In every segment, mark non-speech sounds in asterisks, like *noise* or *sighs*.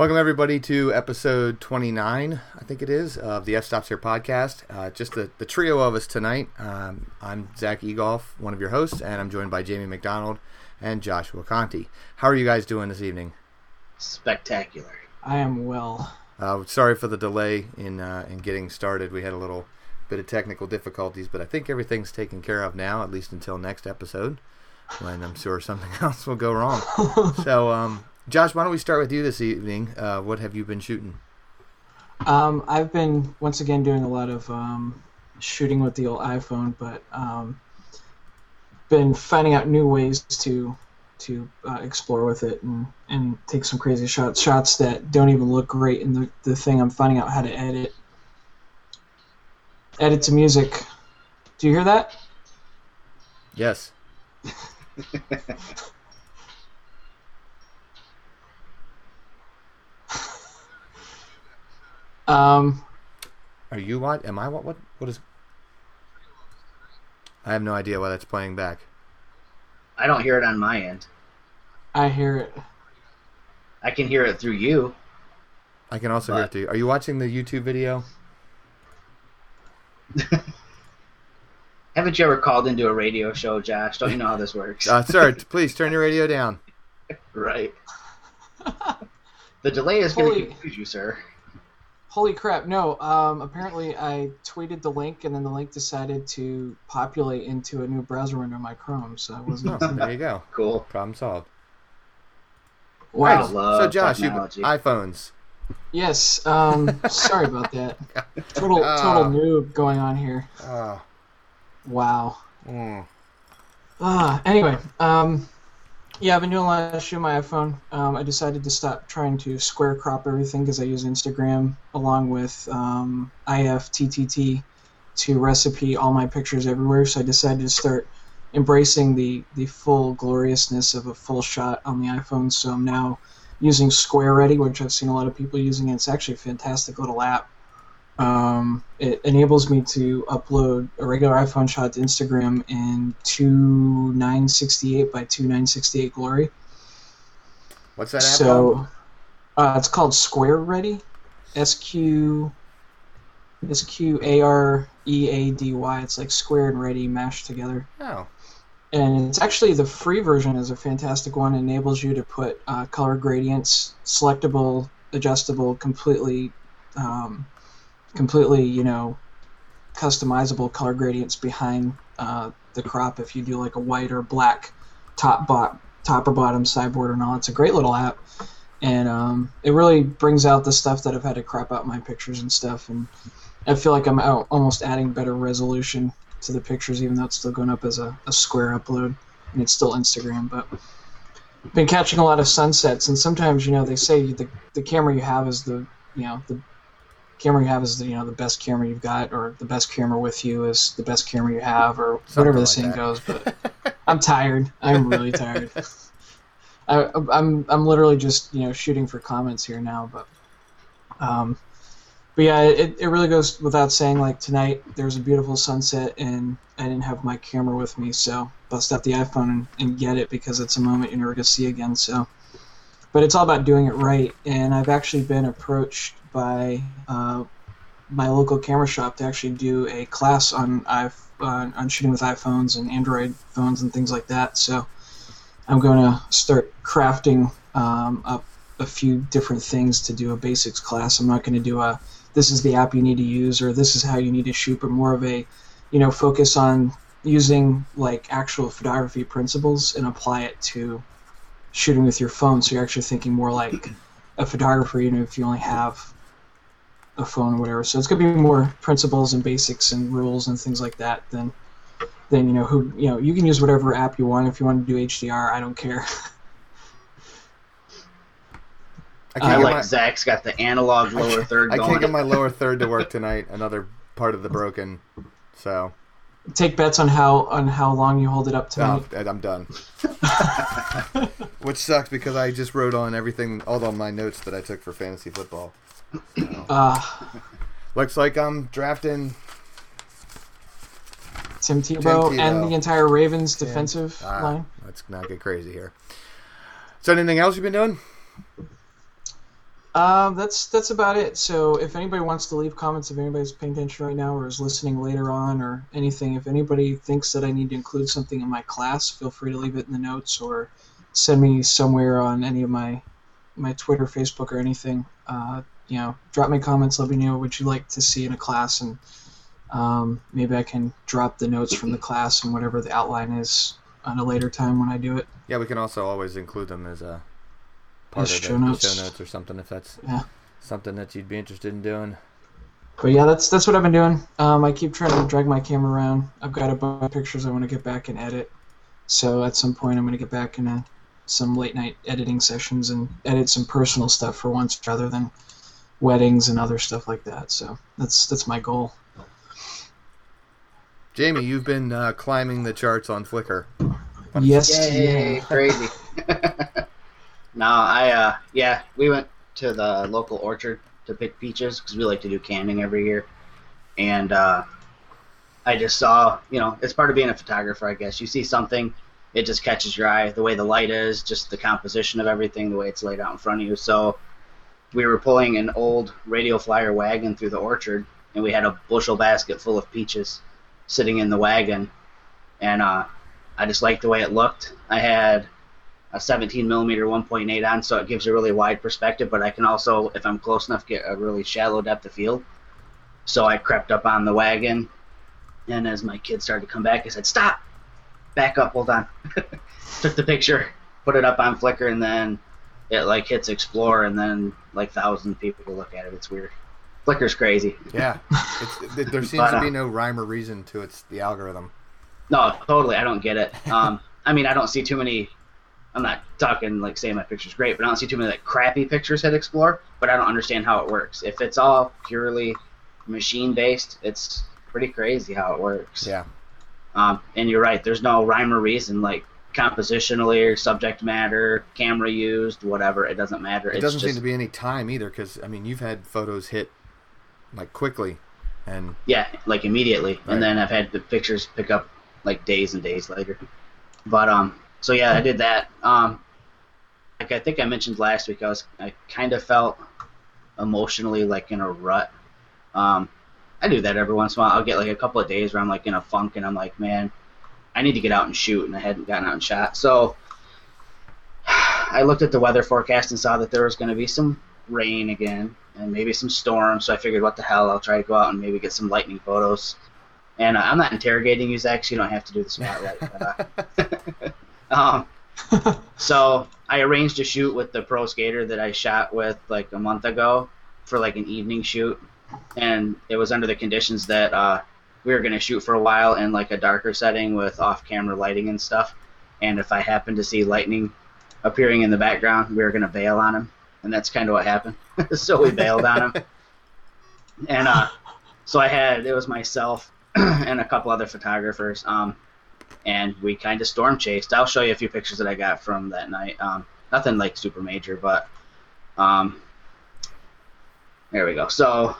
Welcome everybody to episode 29, I think it is, of the F Stops Here podcast. Uh, just the, the trio of us tonight. Um, I'm Zach Egolf, one of your hosts, and I'm joined by Jamie McDonald and Joshua Conti. How are you guys doing this evening? Spectacular. I am well. Uh, sorry for the delay in uh, in getting started. We had a little bit of technical difficulties, but I think everything's taken care of now, at least until next episode, when I'm sure something *laughs* else will go wrong. so, um, Josh, why don't we start with you this evening? Uh, what have you been shooting? Um, I've been once again doing a lot of um, shooting with the old iPhone, but um, been finding out new ways to to uh, explore with it and, and take some crazy shots, shots that don't even look great in the, the thing. I'm finding out how to edit edit to music. Do you hear that? Yes. *laughs* Um, Are you what? Am I what? What? What is? I have no idea why that's playing back. I don't hear it on my end. I hear it. I can hear it through you. I can also hear it What? through. Are you watching the YouTube video? *laughs* Haven't you ever called into a radio show, Josh? Don't you know how this works? Uh, sir, *laughs* please turn your radio down. right. *laughs* The delay is going to confuse you, sir. Holy crap! No. Um, apparently, I tweeted the link, and then the link decided to populate into a new browser window in my Chrome. So I wasn't. Oh, there you go. *laughs* Cool. Problem solved. wow. Right, love so Josh, you technology. iPhones. Yes. Um, *laughs* sorry about that. *laughs* Total Ah. total noob going on here. Oh. Wow. Mm. Ah. Anyway. Um. Yeah, I've been doing a lot of shit on my iPhone. Um, I decided to stop trying to square crop everything because I use Instagram along with um, IFTTT to recipe all my pictures everywhere. So I decided to start embracing the, the full gloriousness of a full shot on the iPhone. So I'm now using Square Ready, which I've seen a lot of people using. It's actually a fantastic little app. Um, it enables me to upload a regular iPhone shot to Instagram in 2968 by 2968 Glory. What's that app? So uh, it's called Square Ready. S Q S Q A R E A D Y. It's like Square and Ready mashed together. Oh. And it's actually the free version is a fantastic one. It enables you to put uh, color gradients, selectable, adjustable, completely, um, completely, you know, customizable color gradients behind uh, the crop. If you do like a white or black top bot, top or bottom sideboard and all, it's a great little app. And um, it really brings out the stuff that I've had to crop out my pictures and stuff. And I feel like I'm out, almost adding better resolution to the pictures, even though it's still going up as a, a square upload, and it's still Instagram. But I've been catching a lot of sunsets, and sometimes you know they say the the camera you have is the you know the camera you have is the you know the best camera you've got, or the best camera with you is the best camera you have, or whatever the Something saying like goes. But *laughs* I'm tired. I'm really tired. *laughs* I, I'm I'm literally just you know shooting for comments here now, but um, but yeah, it, it really goes without saying. Like tonight, there was a beautiful sunset, and I didn't have my camera with me, so bust out the iPhone and, and get it because it's a moment you're never gonna see again. So, but it's all about doing it right, and I've actually been approached by uh, my local camera shop to actually do a class on i on shooting with iPhones and Android phones and things like that. So, I'm going to start crafting um, up a few different things to do a basics class. I'm not going to do a this is the app you need to use or this is how you need to shoot, but more of a you know focus on using like actual photography principles and apply it to shooting with your phone. So you're actually thinking more like a photographer, you know, if you only have a phone or whatever. So it's gonna be more principles and basics and rules and things like that than than you know who you know you can use whatever app you want if you want to do HDR. I don't care. I I can't, get like my, Zach's got the analog lower third I can't get my lower third to work tonight. Another part of the broken. So Take bets on how on how long you hold it up oh, tonight. I'm done. *laughs* Which sucks because I just wrote on everything, all of my notes that I took for fantasy football. So, Uh, looks like I'm drafting. Tim Tebow, Tebow. and the entire Ravens Tim- defensive Ah, line. let's not get crazy here. So, anything else you've been doing? Um, that's that's about it. So if anybody wants to leave comments, if anybody's paying attention right now or is listening later on or anything, if anybody thinks that I need to include something in my class, feel free to leave it in the notes or send me somewhere on any of my my Twitter, Facebook, or anything. Uh, you know, drop me comments. Let me know what you'd like to see in a class, and um, maybe I can drop the notes from the *clears throat* class and whatever the outline is on a later time when I do it. Yeah, we can also always include them as a part As of the, show the notes. show notes or something if that's Yeah. something that you'd be interested in doing. But yeah, that's that's what I've been doing. Um, I keep trying to drag my camera around. I've got a bunch of pictures I want to get back and edit. So at some point, I'm going to get back into some late night editing sessions and edit some personal stuff for once, rather than weddings and other stuff like that. So that's that's my goal. Jamie, you've been uh, climbing the charts on Flickr. Yes, Yay, yeah. crazy. *laughs* no, I uh yeah, we went to the local orchard to pick peaches because we like to do canning every year, and uh, I just saw, you know, it's part of being a photographer, I guess. You see something, it just catches your eye, the way the light is, just the composition of everything, the way it's laid out in front of you. So we were pulling an old radio flyer wagon through the orchard, and we had a bushel basket full of peaches sitting in the wagon, and uh, I just liked the way it looked. I had a 17 millimeter 1.8 on, so it gives a really wide perspective. But I can also, if I'm close enough, get a really shallow depth of field. So I crept up on the wagon, and as my kids started to come back, I said, "Stop! Back up! Hold on." *laughs* Took the picture, put it up on Flickr, and then it like hits explore, and then like thousand people look at it. It's weird. Flickr's crazy. Yeah, *laughs* it's, th- there seems But, to uh, be no rhyme or reason to its the algorithm. No, totally. I don't get it. Um, *laughs* I mean, I don't see too many. I'm not talking like saying my picture's great, but I don't see too many like crappy pictures hit Explore. But I don't understand how it works. If it's all purely machine based, it's pretty crazy how it works. Yeah, Um, and you're right. There's no rhyme or reason like compositionally or subject matter, camera used, whatever. It doesn't matter. it it's doesn't just seem to be any time either because I mean you've had photos hit like quickly, and Yeah, like immediately, Right. and then I've had the pictures pick up like days and days later. But um, so yeah, I did that. Um, like I think I mentioned last week, I was I kind of felt emotionally like in a rut. Um, I do that every once in a while. I'll get like a couple of days where I'm like in a funk, and I'm like, man, I need to get out and shoot, and I hadn't gotten out and shot. So *sighs* I looked at the weather forecast and saw that there was going to be some rain again and maybe some storms. So I figured, what the hell? I'll try to go out and maybe get some lightning photos. And uh, I'm not interrogating you, Zach, so you don't have to do the spotlight. But, uh, *laughs* um, *laughs* so I arranged a shoot with the pro skater that I shot with like a month ago for like an evening shoot, and it was under the conditions that uh, we were going to shoot for a while in like a darker setting with off-camera lighting and stuff. And if I happened to see lightning appearing in the background, we were going to bail on him, and that's kind of what happened. *laughs* so we bailed on him, *laughs* and uh, so I had it was myself *clears throat* and a couple other photographers. Um, and we kind of storm chased. I'll show you a few pictures that I got from that night. Um, nothing like super major, but um, there we go. So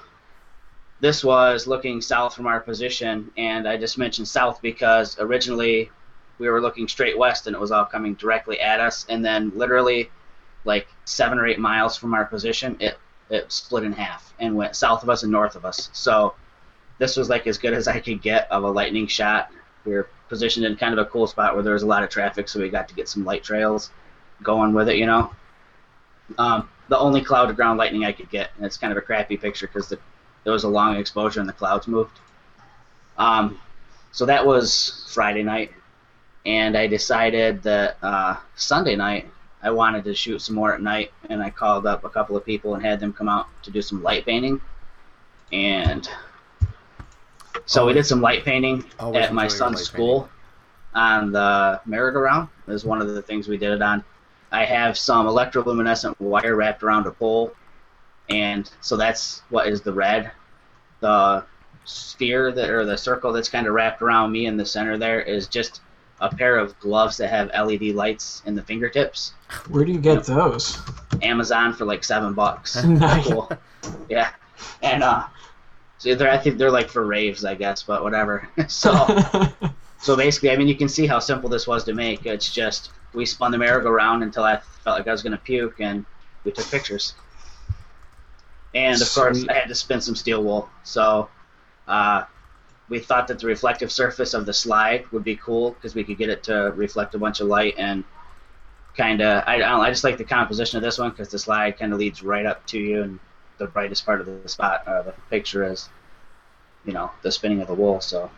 this was looking south from our position, and I just mentioned south because originally we were looking straight west, and it was all coming directly at us, and then literally like seven or eight miles from our position, it it split in half and went south of us and north of us. So this was like as good as I could get of a lightning shot. We were positioned in kind of a cool spot where there was a lot of traffic, so we got to get some light trails going with it, you know. Um, the only cloud to ground lightning I could get, and it's kind of a crappy picture because the, there was a long exposure and the clouds moved. Um, so that was Friday night, and I decided that uh, Sunday night I wanted to shoot some more at night, and I called up a couple of people and had them come out to do some light painting, and so we did some light painting at my son's school on the merry-go-round. Is one of the things we did it on. I have some electroluminescent wire wrapped around a pole, and so that's what is the red. The sphere that or the circle that's kind of wrapped around me in the center there is just a pair of gloves that have LED lights in the fingertips. Where do you get those? Amazon for like seven bucks. *laughs* Nice. cool. Yeah, and uh, so they're I think they're like for raves, I guess, but whatever. *laughs* so. *laughs* So basically, I mean, you can see how simple this was to make. It's just we spun the merry-go-round until I felt like I was going to puke, and we took pictures. And of course Sweet. I had to spin some steel wool. So uh, we thought that the reflective surface of the slide would be cool because we could get it to reflect a bunch of light and kind of. I, I, don't, I just like the composition of this one because the slide kind of leads right up to you, and the brightest part of the spot uh, the picture is, you know, the spinning of the wool. So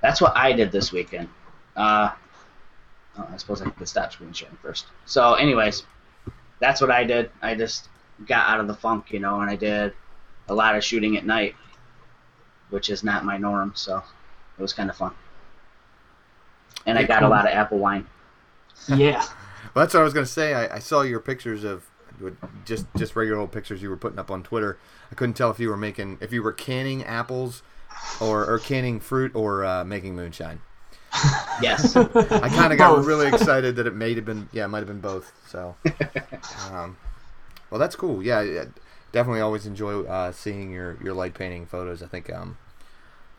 that's what I did this weekend. Uh, oh, I suppose I could stop screen sharing first. So, anyways, that's what I did. I just got out of the funk, you know, and I did a lot of shooting at night, which is not my norm. So it was kind of fun. And I got a lot of apple wine. *laughs* Yeah. Well, that's what I was going to say. I, I saw your pictures of just just regular old pictures you were putting up on Twitter. I couldn't tell if you were making if you were canning apples or or canning fruit or uh, making moonshine. Yes. *laughs* I kind of got Both. really excited that it may have been yeah, it might have been both. So, *laughs* um, well, that's cool. Yeah, yeah, definitely always enjoy uh, seeing your your light painting photos. I think um,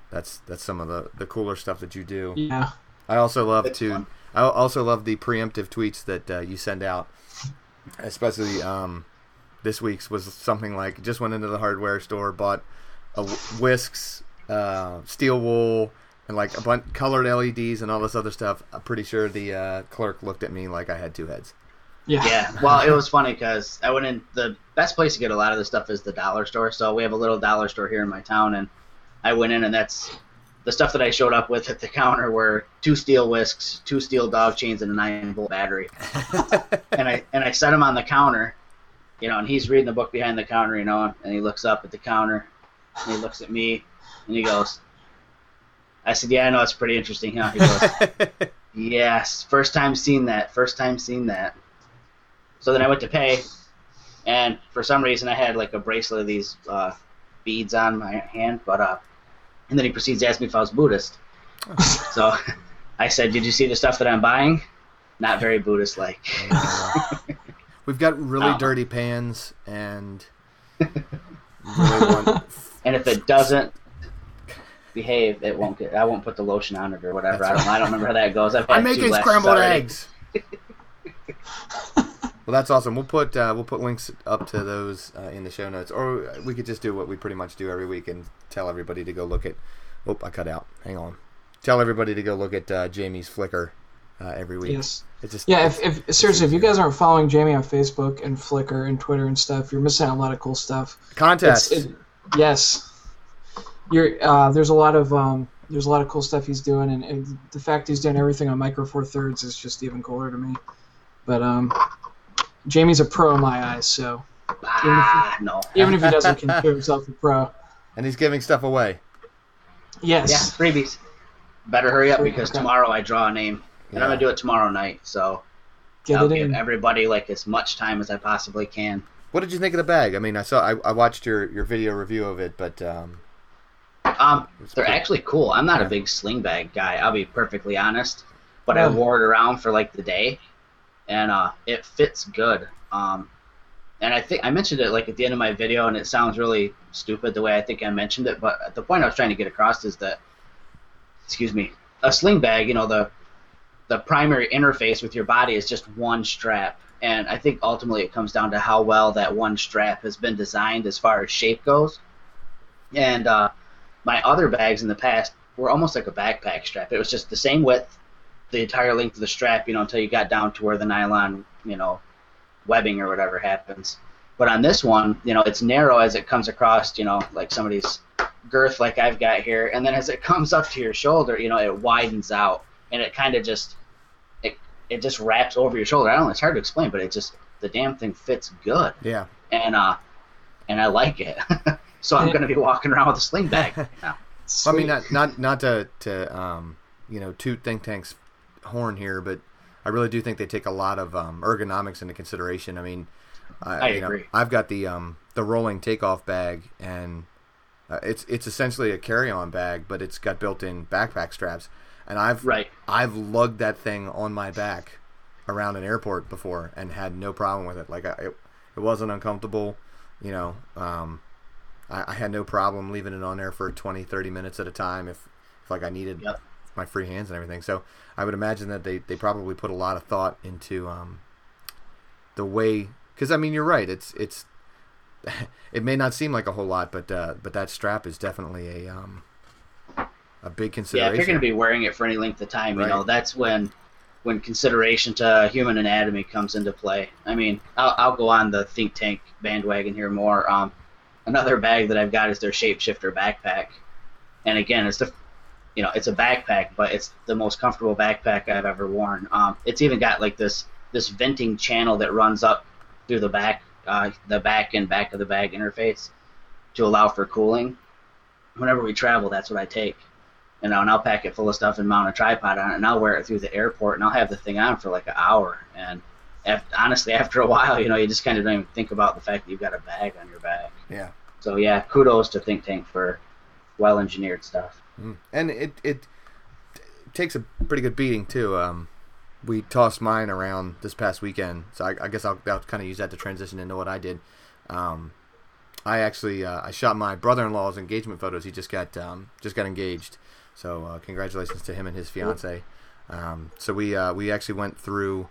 that's that's some of the the cooler stuff that you do. Yeah. I also love It's to. fun. I also love the preemptive tweets that uh, you send out, especially um, this week's was something like just went into the hardware store, bought a whisks, uh, steel wool, and like a bunch colored LEDs and all this other stuff. I'm pretty sure the uh, clerk looked at me like I had two heads. Yeah. yeah. Well, it was funny because I went in. The best place to get a lot of this stuff is the dollar store. So we have a little dollar store here in my town, and I went in, and that's the stuff that I showed up with at the *laughs* counter were two steel whisks, two steel dog chains, and a nine volt battery. *laughs* and I and I set them on the counter, you know, and he's reading the book behind the counter, you know, and he looks up at the counter, and he looks at me, and he goes. I said, "Yeah, I know it's pretty interesting, huh?" He goes, *laughs* Yes, first time seeing that. First time seeing that. So then I went to pay, and for some reason I had like a bracelet of these uh, beads on my hand, but uh, and then he proceeds to ask me if I was Buddhist. *laughs* so I said, "Did you see the stuff that I'm buying?" Not very Buddhist-like. *laughs* We've got really Oh. dirty pans and really *laughs* And if it doesn't behave, it won't get. I won't put the lotion on it or whatever. That's I don't. I don't remember how that goes. I've had I'm two making lessons scrambled already. eggs. Well, that's awesome. We'll put uh, we'll put links up to those uh, in the show notes, or we could just do what we pretty much do every week and tell everybody to go look at. Oh, I cut out. Hang on. Tell everybody to go look at uh, Jamie's Flickr uh, every week. Yes. It's just Yeah, if, if seriously, if you guys aren't following Jamie on Facebook and Flickr and Twitter and stuff, you're missing out on a lot of cool stuff. contests. It, yes, you're. Uh, there's a lot of um, there's a lot of cool stuff he's doing, and, and the fact he's doing everything on Micro Four Thirds is just even cooler to me. But um, Jamie's a pro in my eyes, so Ah, no. even if he doesn't *laughs* consider himself a pro, and he's giving stuff away. yes, Yeah, freebies. Better hurry up because okay. tomorrow I draw a name, and I'm gonna do it tomorrow night. So get I'll it give in. everybody like as much time as I possibly can. What did you think of the bag? I mean, I saw I, I watched your, your video review of it, but um, Um, they're pretty- actually cool. I'm not Yeah. a big sling bag guy. I'll be perfectly honest, but I wore it around for like the day, and uh, it fits good. Um, and I think I mentioned it like at the end of my video, and it sounds really stupid the way I think I mentioned it, but the point I was trying to get across is that, excuse me, a sling bag, you know, the the primary interface with your body is just one strap. And I think ultimately it comes down to how well that one strap has been designed as far as shape goes. And uh, my other bags in the past were almost like a backpack strap. It was just the same width, the entire length of the strap, you know, until you got down to where the nylon, you know, webbing or whatever happens. But on this one, you know, it's narrow as it comes across, you know, like somebody's girth like I've got here, and then as it *laughs* comes up to your shoulder, you know, it widens out, and it kind of just, it it just wraps over your shoulder. I don't know, it's hard to explain, but it just the damn thing fits good, yeah. and uh, and I like it. *laughs* so I'm gonna be walking around with a sling bag *laughs* now. Well, I mean, not not not to to um, you know toot think tank's horn here, but I really do think they take a lot of um, ergonomics into consideration. I mean, I, I you know, agree. I've got the um, the rolling takeoff bag, and uh, it's it's essentially a carry-on bag, but it's got built-in backpack straps, and I've Right. I've lugged that thing on my back around an airport before and had no problem with it. Like I, it, it wasn't uncomfortable, you know. Um, I, I had no problem leaving it on there for 20, 30 minutes at a time if, if like I needed Yep. My free hands and everything. So I would imagine that they, they probably put a lot of thought into um, the way because I mean you're right. It's it's *laughs* it may not seem like a whole lot, but uh, but that strap is definitely a um, a big consideration. Yeah, if you're going to be wearing it for any length of time, you know, that's when when consideration to human anatomy comes into play. I mean, I'll, I'll go on the think tank bandwagon here more. Um, another bag that I've got is their shapeshifter backpack, and again, it's the you know it's a backpack, but it's the most comfortable backpack I've ever worn. Um, it's even got like this this venting channel that runs up through the back uh, the back and back of the bag interface to allow for cooling. Whenever we travel, that's what I take you know, and I'll pack it full of stuff and mount a tripod on it, and I'll wear it through the airport, and I'll have the thing on for like an hour. And af honestly, *laughs* after a while, you know, you just kind of don't even think about the fact that you've got a bag on your back. Yeah. So yeah, kudos to Think Tank for well engineered stuff. Mm. And it it takes a pretty good beating too. Um, we tossed mine around this past weekend, so I, I guess I'll, I'll kind of use that to transition into what I did. Um, I actually uh, I shot my brother-in-law's engagement photos. He just got um, just got engaged, so uh, congratulations to him and his fiance. Um, so we uh, we actually went through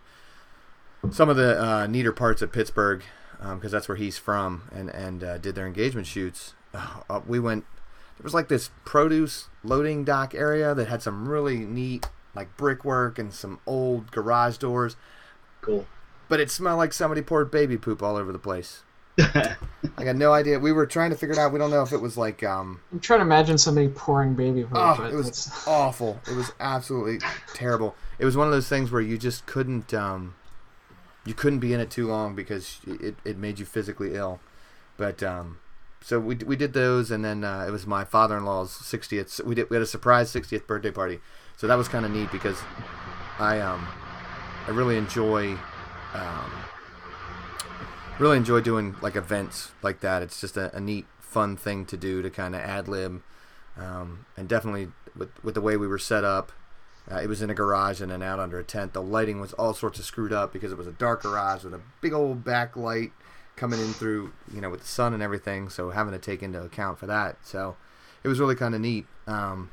some of the uh, neater parts of Pittsburgh because that's where he's from, and and uh, did their engagement shoots. Uh, we went. There was like this produce loading dock area that had some really neat like brickwork and some old garage doors, Cool. but it smelled like somebody poured baby poop all over the place. *laughs* I got no idea. We were trying to figure it out. We don't know if it was like um I'm trying to imagine somebody pouring baby poop. Oh, it was that's- *laughs* awful. It was absolutely terrible. It was one of those things where you just couldn't um, you couldn't be in it too long because it, it made you physically ill. But um, so we we did those, and then uh, it was my father-in-law's 60th. We did we had a surprise 60th birthday party, so that was kind of neat because I um I really enjoy um, really enjoy doing like events like that. It's just a, a neat, fun thing to do to kind of ad lib, um, and definitely with with the way we were set up. Uh, it was in a garage and then out under a tent. The lighting was all sorts of screwed up because it was a dark garage with a big old backlight coming in through, you know, with the sun and everything. So having to take into account for that. So it was really kind of neat. Um,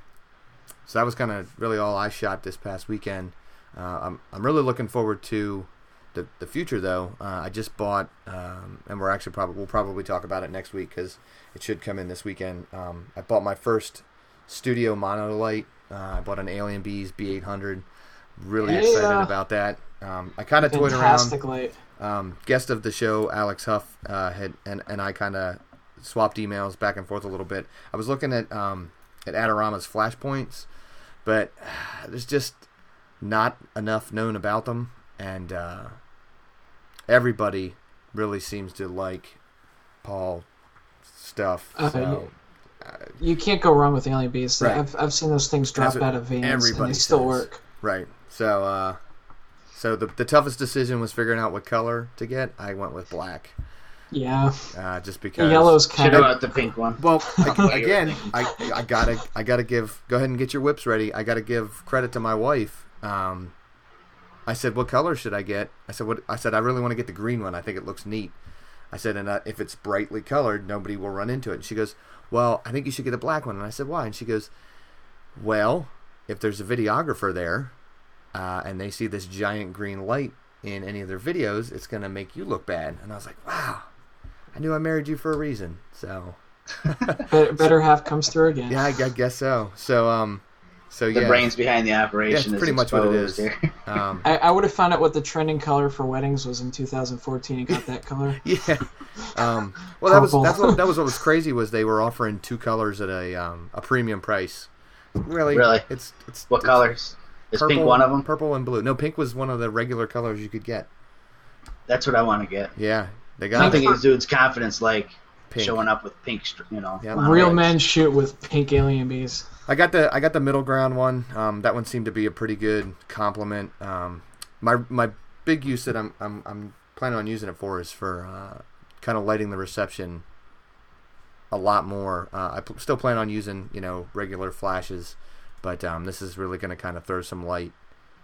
so that was kind of really all I shot this past weekend. Uh, I'm I'm really looking forward to the the future though. Uh, I just bought, um, and we're actually probably we'll probably talk about it next week because it should come in this weekend. Um, I bought my first studio monolight. Uh, I bought an Alien Bees B800. Really Yeah. excited about that. Um, I kind of toyed around light. Um, guest of the show, Alex Huff, uh, had and, and I kind of swapped emails back and forth a little bit. I was looking at um, at Adorama's flashpoints, but *sighs* there's just not enough known about them, and uh, everybody really seems to like Paul stuff. Uh, so, You can't go wrong with the alien bees. Right. I've, I've seen those things drop out of vans and everybody they still says. work. right. So uh, so the the toughest decision was figuring out what color to get. I went with black, Yeah, uh, just the because yellow's kind of. got the pink one. Well, *laughs* ag- you were again. I I gotta I gotta give go ahead and get your whips ready. I gotta give credit to my wife. Um, I said, "What color should I get?" I said, "What?" I said, "I really want to get the green one. I think it looks neat." I said, "And uh, if it's brightly colored, nobody will run into it." And she goes, "Well, I think you should get a black one." And I said, "Why?" And she goes, "Well, if there's a videographer there, uh, and they see this giant green light in any of their videos, it's gonna make you look bad." And I was like, "Wow." I knew I married you for a reason. So *laughs* Better, better half comes through again. yeah, I, I guess so. So um, so The yeah, brains behind the operation Yeah, is pretty much what it exposed is. here. *laughs* um, I, I would have found out what the trending color for weddings was in 2014 and got that color. *laughs* yeah. Um, well, that was that's what, that was what was crazy was they were offering two colors at a um, a premium price. Really, Really? It's it's What it's colors? Is Purple, pink one of them? Purple and blue. No, pink was one of the regular colors you could get. That's what I want to get. Yeah, they got Nothing exudes confidence like pink. showing up with pink, you know. Yeah. monorails. Real men shoot with pink alien bees. I got the I got the middle ground one. Um, that one seemed to be a pretty good compliment. Um, my my big use that I'm I'm I'm planning on using it for is for uh, kind of lighting the reception a lot more. Uh, I still plan on using you know regular flashes, but um, this is really going to kind of throw some light,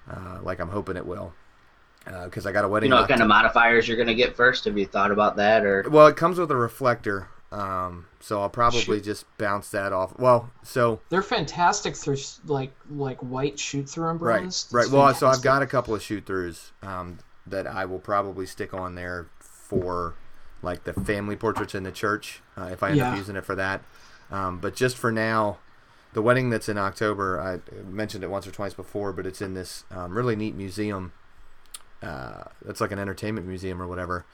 uh, like I'm hoping it will, because I got a wedding. You know what kind of modifiers you're going to get first? Have you thought about that? Or Well, it comes with a reflector, um, so I'll probably Shoot. just bounce that off. Well, so They're fantastic through s- like like white shoot through right, umbrellas. right. It's Well, so I've got a couple of shoot throughs um, that I will probably stick on there for like the family portraits in the church. Uh, if I end up using it for that, um, but just for now, the wedding that's in October, I mentioned it once or twice before, but it's in this um, really neat museum. Uh, it's like an entertainment museum or whatever.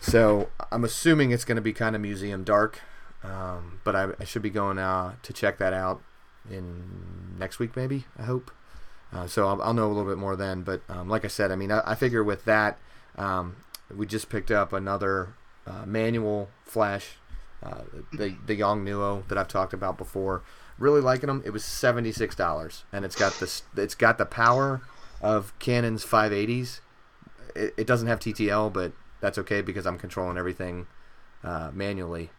So I'm assuming it's going to be kind of museum dark, um, but I, I should be going uh, to check that out in next week, maybe. I hope. Uh, so I'll, I'll know a little bit more then. But um, like I said, I mean, I, I figure with that, um, we just picked up another uh, manual flash, uh, the the Yongnuo that I've talked about before. Really liking them. It was seventy six dollars, and it's got this. It's got the power of Canon's 580s. It, it doesn't have TTL, but that's okay because I'm controlling everything uh, manually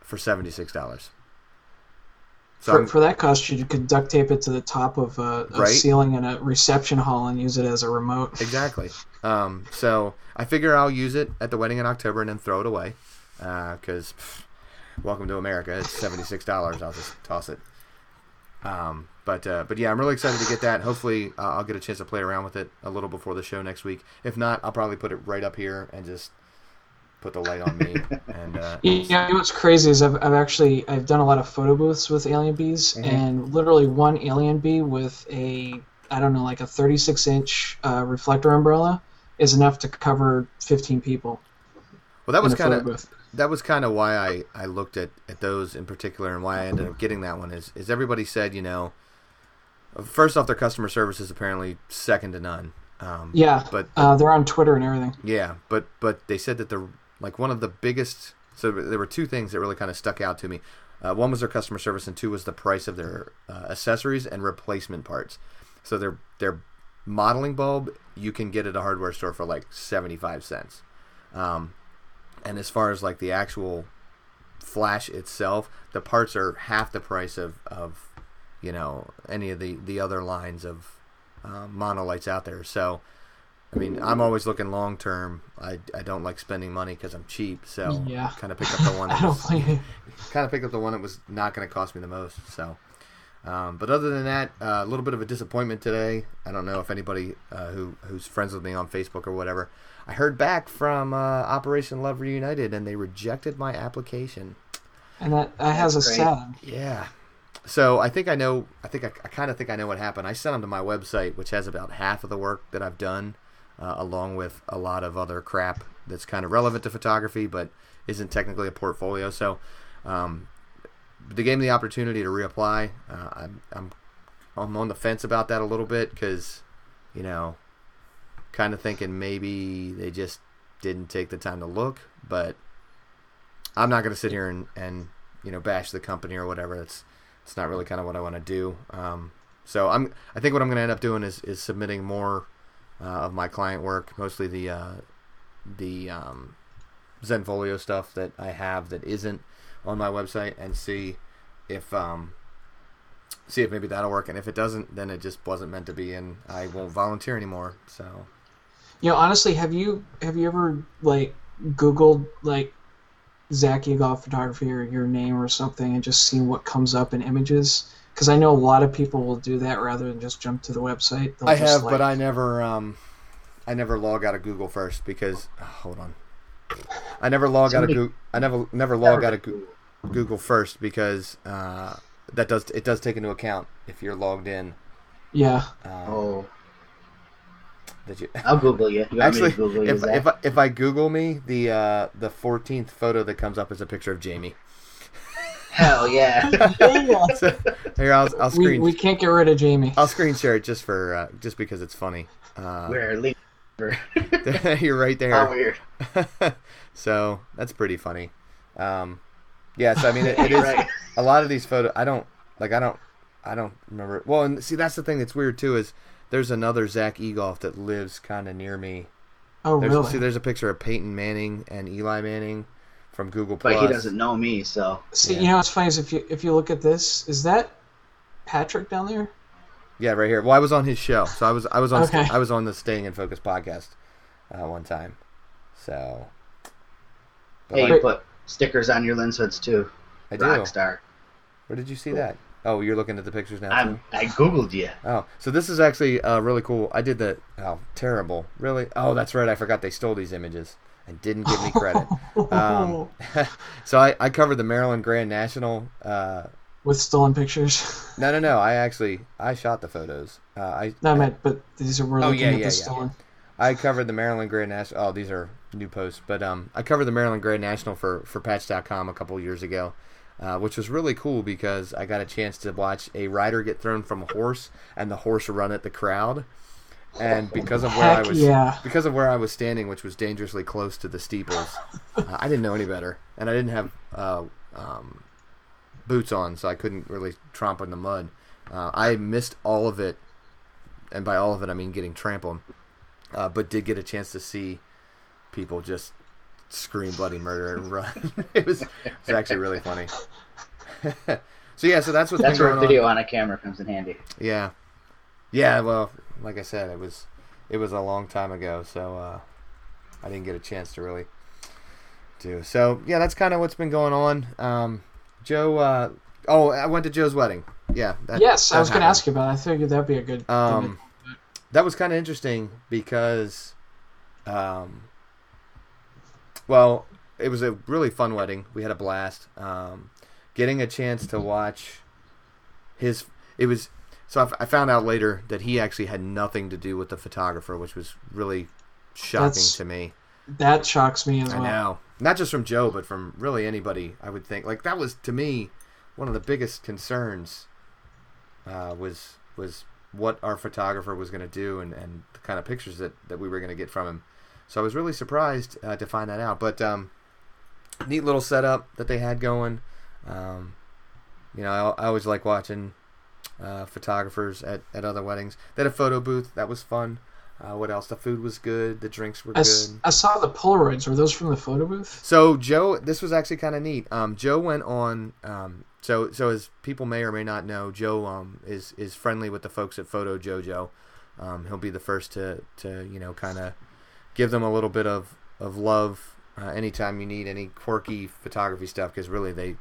for seventy six dollars. So For, for that cost, you could duct tape it to the top of a, a Right. ceiling in a reception hall and use it as a remote. *laughs* Exactly. Um, so I figure I'll use it at the wedding in October and then throw it away because welcome to America. It's seventy six dollars. I'll just toss it. Um, but uh, but yeah, I'm really excited to get that. Hopefully, uh, I'll get a chance to play around with it a little before the show next week. If not, I'll probably put it right up here and just put the light on me. *laughs* and uh, Yeah, you know what's crazy is I've, I've actually I've done a lot of photo booths with alien bees, Mhm. and literally one alien bee with a I don't know like a 36 inch uh, reflector umbrella is enough to cover 15 people. Well, that was kind of that was kind of why I, I looked at, at those in particular and why I ended up getting that one is, is everybody said, you know, first off, their customer service is apparently second to none. Um, Yeah, But uh, they're on Twitter and everything. yeah, but but they said that the like one of the biggest. So there were two things that really kind of stuck out to me. Uh, one was their customer service, and two was the price of their uh, accessories and replacement parts. So their their modeling bulb you can get at a hardware store for like seventy five cents. Um, and as far as like the actual flash itself, the parts are half the price of, of you know any of the the other lines of uh, monolights out there. So I mean, I'm always looking long term. I, I don't like spending money because I'm cheap. So Yeah. kind of pick up the one *laughs* that was, kind of pick up the one that was not going to cost me the most. So, um, but other than that, uh, a little bit of a disappointment today. I don't know if anybody uh, who who's friends with me on Facebook or whatever. I heard back from uh, Operation Love Reunited, and they rejected my application. And that, that has That's us great. sad. Yeah. So I think I know. I think I, I kind of think I know what happened. I sent them to my website, which has about half of the work that I've done, uh, along with a lot of other crap that's kind of relevant to photography, but isn't technically a portfolio. So um, they gave me the opportunity to reapply. Uh, I'm, I'm I'm on the fence about that a little bit because, you know, kind of thinking maybe they just didn't take the time to look, but I'm not going to sit here and, and you know bash the company or whatever. That's it's not really kind of what I want to do. Um, so I'm I think what I'm going to end up doing is, is submitting more uh, of my client work, mostly the uh, the um, Zenfolio stuff that I have that isn't on my website, and see if um, see if maybe that'll work. And if it doesn't, then it just wasn't meant to be, and I won't volunteer anymore. So You know, honestly, have you have you ever like Googled like Zach Egoff photography or your name or something and just seen what comes up in images? Because I know a lot of people will do that rather than just jump to the website. They'll I just, have, like, but I never um, I never log out of Google first because oh, hold on. I never log out of Google. I never never log out of Goo- Google first because uh, that does it does take into account if you're logged in. yeah. Um, Oh, that you I'll Google you. you actually Google you, if Zach? if I, if I Google me the uh, the 14th photo that comes up is a picture of Jamie. Hell yeah. *laughs* So, *laughs* here I'll I'll we, screen we can't get rid of Jamie. I'll screen share it just for uh, just because it's funny. Uh, We're leaving. *laughs* you're right there. How weird. so that's pretty funny. Um, yeah, so I mean, it, it is Right. a lot of these photos. I don't like. I don't. I don't remember. Well, and see, that's the thing that's weird too. Is there's another Zach Egoff that lives kind of near me. oh, There's, really? See, there's a picture of Peyton Manning and Eli Manning from Google But he doesn't know me, so See, yeah. you know what's funny is if you if you look at this, is that Patrick down there? Yeah, right here. Well, I was on his show, so I was I was on Okay. I was on the Staying in Focus podcast uh, one time. So. But hey, like, you put stickers on your lens hoods too. I do. Rockstar. Where did you see that? Oh, you're looking at the pictures now. too? I'm, I googled you. Oh, so this is actually uh, really cool. I did the oh terrible, really. Oh, that's right. I forgot they stole these images. and didn't give me credit. *laughs* Um, *laughs* so I, I covered the Maryland Grand National. Uh, With stolen pictures. no, no, no. I actually I shot the photos. Uh, I no, I meant, but these are we're Oh, looking yeah, at yeah, the yeah. stolen. I covered the Maryland Grand National. Oh, these are new posts, but um, I covered the Maryland Grand National for for Patch.com a couple years ago, uh, which was really cool because I got a chance to watch a rider get thrown from a horse and the horse run at the crowd. And because of where Heck I was, yeah. because of where I was standing, which was dangerously close to the steeples, uh, I didn't know any better, and I didn't have uh, um, boots on, so I couldn't really tromp in the mud. Uh, I missed all of it, and by all of it, I mean getting trampled uh, but did get a chance to see people just scream bloody murder and run. *laughs* it was it was actually really funny. *laughs* so yeah, so that's what That's been where going video on. on a camera comes in handy. Yeah, yeah. Well, like I said, it was it was a long time ago, so uh, I didn't get a chance to really do. So yeah, that's kind of what's been going on. Um, Joe. Uh, oh, I went to Joe's wedding. Yeah. That, yes, that I was going to ask you about. it. I figured that'd be a good. Um, that was kind of interesting because, um, well, it was a really fun wedding. We had a blast. Um, getting a chance to watch his, it was. So I f- I found out later that he actually had nothing to do with the photographer, which was really shocking That's- to me. that shocks me as I well. know, not just from Joe, but from really anybody. I would think like that was to me one of the biggest concerns. Uh, was was what our photographer was going to do and, and the kind of pictures that, that we were going to get from him. So I was really surprised uh, to find that out. But um, neat little setup that they had going. Um, you know, I, I always like watching uh, photographers at, at other weddings. They had a photo booth that was fun. Uh, what else? The food was good. The drinks were I, good. I saw the Polaroids. Were those from the photo booth? So Joe, this was actually kind of neat. Um, Joe went on. Um, so so as people may or may not know, Joe um, is is friendly with the folks at Photojojo. Um, he'll be the first to to you know kind of give them a little bit of of love uh, anytime you need any quirky photography stuff because really they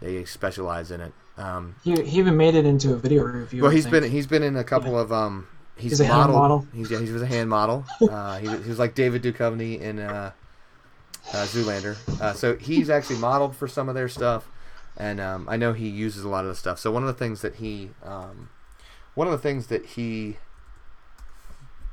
they specialize in it. Um, He, he even made it into a video review. well, he's been he's been in a couple of um he's, He's a hand model? He's yeah, he was a hand model. *laughs* Uh, he, was, he was like David Duchovny in uh, uh, Zoolander. Uh, so he's actually modeled for some of their stuff, and um, I know he uses a lot of the stuff. So one of the things that he um, one of the things that he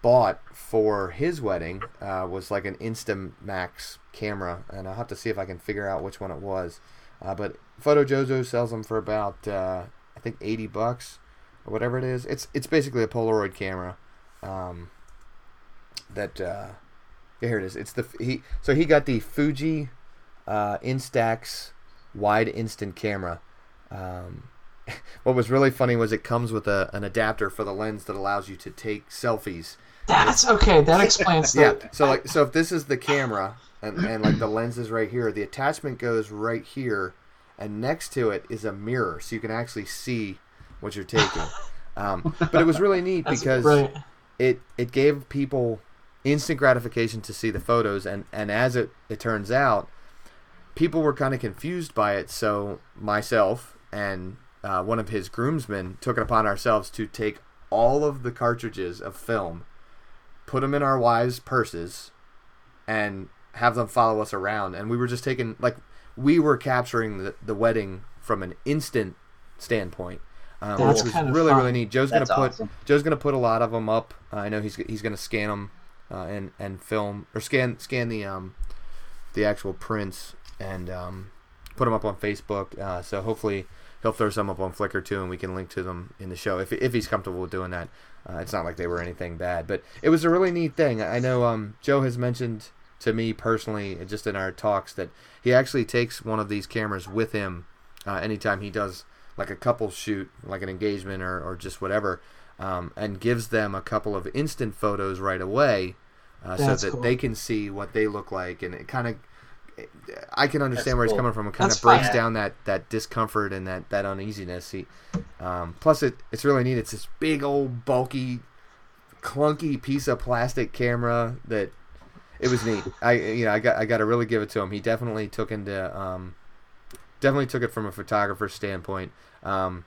bought for his wedding uh, was like an Instamax camera, and I'll have to see if I can figure out which one it was. Uh, but Photojojo sells them for about uh, I think eighty bucks or whatever it is. It's it's basically a Polaroid camera. Um, that uh, yeah, here it is. It's the he. So he got the Fuji uh, Instax wide instant camera. Um, *laughs* what was really funny was it comes with a, an adapter for the lens that allows you to take selfies. That's okay. That explains Yeah. that. So like so if this is the camera and, and like the lens is right here, the attachment goes right here, and next to it is a mirror, so you can actually see what you're taking. *laughs* Um, but it was really neat because brilliant. it it gave people instant gratification to see the photos and and as it it turns out people were kind of confused by it so myself and uh, one of his groomsmen took it upon ourselves to take all of the cartridges of film put them in our wives purses and have them follow us around and we were just taking like we were capturing the, the wedding from an instant standpoint um, That's which was kinda really fun. really neat joe's That's gonna put awesome. Joe's gonna put a lot of them up. Uh, I know he's he's gonna scan them uh, and and film or scan scan the um the actual prints and um, put them up on Facebook. Uh, so hopefully he'll throw some up on Flickr too, and we can link to them in the show if if he's comfortable with doing that. Uh, it's not like they were anything bad, but it was a really neat thing. I know um, Joe has mentioned to me personally, just in our talks, that he actually takes one of these cameras with him uh, anytime he does like a couple shoot, like an engagement or, or just whatever, um, and gives them a couple of instant photos right away, uh, so that cool. they can see what they look like, and it kind of. I can understand That's where he's cool. coming from. It kind That's of breaks fun. down that, that discomfort and that, that uneasiness. He, um, plus, it it's really neat. It's this big old bulky, clunky piece of plastic camera that it was neat. I you know I got I got to really give it to him. He definitely took into um, definitely took it from a photographer's standpoint. Um,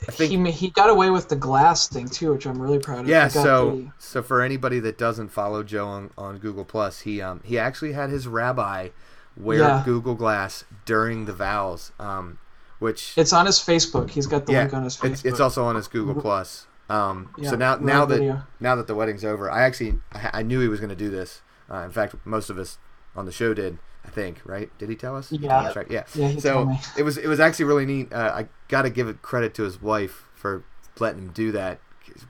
think- he he got away with the glass thing too, which I'm really proud of. Yeah, so the- so for anybody that doesn't follow Joe on, on Google Plus, he um he actually had his rabbi wear Yeah. Google Glass during the vows, um, which it's on his Facebook. He's got the yeah, link on his Facebook. it's, it's also on his Google Plus. Um, Yeah, so now now that video. now that the wedding's over, I actually I, I knew he was going to do this. Uh, in fact, most of us on the show did. I think, right? Did he tell us? Yeah. That's right. Yeah. Yeah, so it was it was actually really neat. Uh, I got to give it credit to his wife for letting him do that.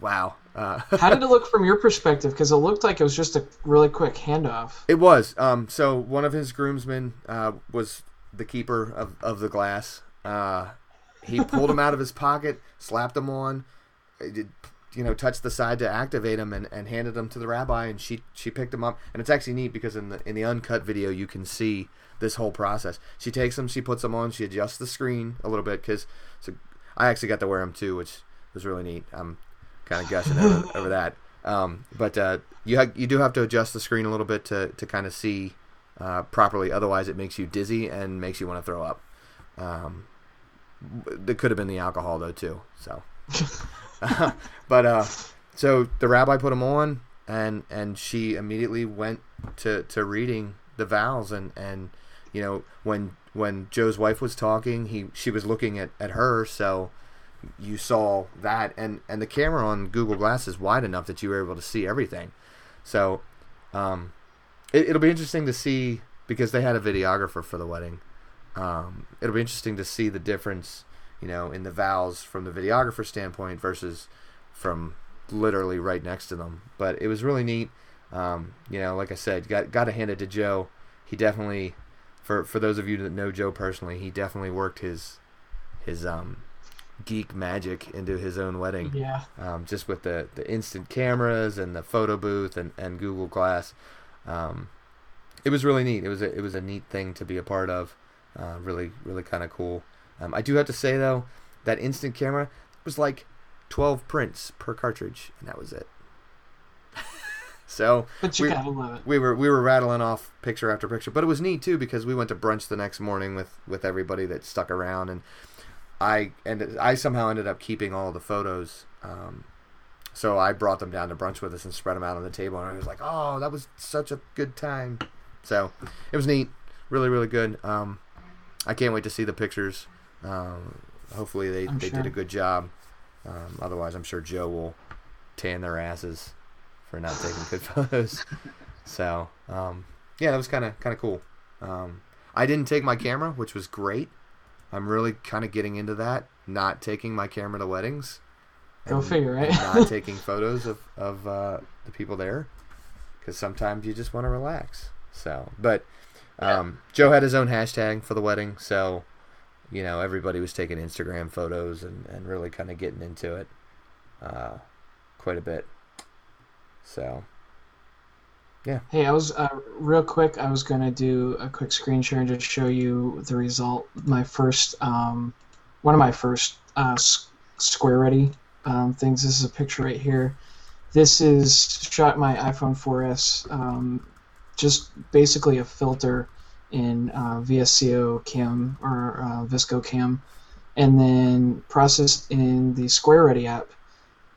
Wow. Uh, *laughs* How did it look from your perspective? Because it looked like it was just a really quick handoff. It was. Um, so one of his groomsmen uh, was the keeper of, of the glass. Uh, he pulled him out of his pocket, slapped him on, did, you know, touched the side to activate him, and, and handed him to the rabbi. And she she picked him up. And it's actually neat because in the in the uncut video you can see this whole process. She takes him, she puts him on, she adjusts the screen a little bit because so I actually got to wear him too, which was really neat. I'm kind of gushing over, *laughs* over that. Um, but uh, you ha- you do have to adjust the screen a little bit to, to kind of see uh, properly. Otherwise, it makes you dizzy and makes you want to throw up. Um, it could have been the alcohol though too. So, *laughs* *laughs* but uh, so the rabbi put him on, and and she immediately went to, to reading the vows, and and you know when when Joe's wife was talking, he she was looking at, at her, so you saw that, and and the camera on Google Glass is wide enough that you were able to see everything. So, um, it, it'll be interesting to see because they had a videographer for the wedding. Um, it'll be interesting to see the difference, you know, in the vows from the videographer standpoint versus from literally right next to them. But it was really neat. Um, you know, like I said, got got to hand it to Joe. He definitely, for for those of you that know Joe personally, he definitely worked his his um, geek magic into his own wedding Yeah. um, just with the, the instant cameras and the photo booth and, and Google Glass. Um, it was really neat. It was a, it was a neat thing to be a part of. Uh, really, really kind of cool. Um, I do have to say though, that instant camera was like 12 prints per cartridge, and that was it. *laughs* so But you we- gotta love it. we were we were rattling off picture after picture, but it was neat too because we went to brunch the next morning with with everybody that stuck around, and I and I somehow ended up keeping all the photos. Um, so I brought them down to brunch with us and spread them out on the table, and I was like, "Oh, that was such a good time." So it was neat, really, really good. Um, I can't wait to see the pictures. Um, hopefully they, I'm they sure. did a good job. Um, otherwise, I'm sure Joe will tan their asses for not taking good *laughs* photos. So um, yeah, that was kind of kind of cool. Um, I didn't take my camera, which was great. I'm really kind of getting into that, not taking my camera to weddings. Go figure, right? not *laughs* taking photos of of uh, the people there, because sometimes you just want to relax. So, but um, Joe had his own hashtag for the wedding, so you know everybody was taking Instagram photos and, and really kind of getting into it uh, quite a bit. So yeah. Hey, I was uh, real quick. I was gonna do a quick screen share and just show you the result. My first, um, one of my first uh, Squaready um, things. This is a picture right here. This is shot my iPhone 4S. Um, just basically a filter in uh, VSCO Cam or uh, Visco Cam, and then processed in the Squaready app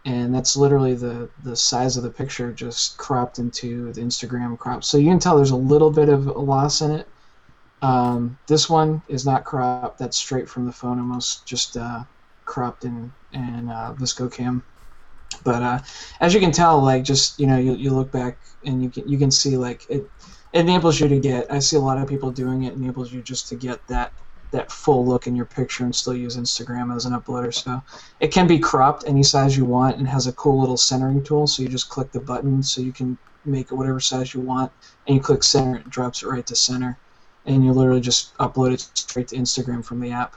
and that's literally the the size of the picture just cropped into the Instagram crop. So you can tell there's a little bit of loss in it. Um, this one is not cropped. That's straight from the phone, almost just uh, cropped in in uh, Visco Cam. But uh, as you can tell, like just you know, you, you look back and you can you can see like it enables you to get. I see a lot of people doing it. Enables you just to get that that full look in your picture and still use Instagram as an uploader. So it can be cropped any size you want and has a cool little centering tool. So you just click the button so you can make it whatever size you want, and you click center, it drops it right to center, and you literally just upload it straight to Instagram from the app.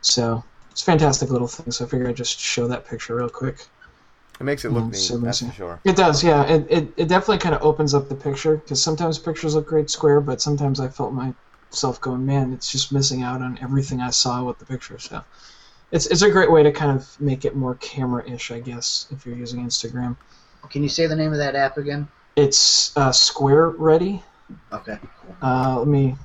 So it's a fantastic little thing. So I figured I'd just show that picture real quick. It makes it look Mm, neat, so that's for messy. sure. It does, yeah. It, it, it definitely kind of opens up the picture because sometimes pictures look great square, but sometimes I felt myself going, man, it's just missing out on everything I saw with the picture. So it's, it's a great way to kind of make it more camera-ish, I guess, if you're using Instagram. Can you say the name of that app again? It's uh, Squaready. Okay. Uh, let me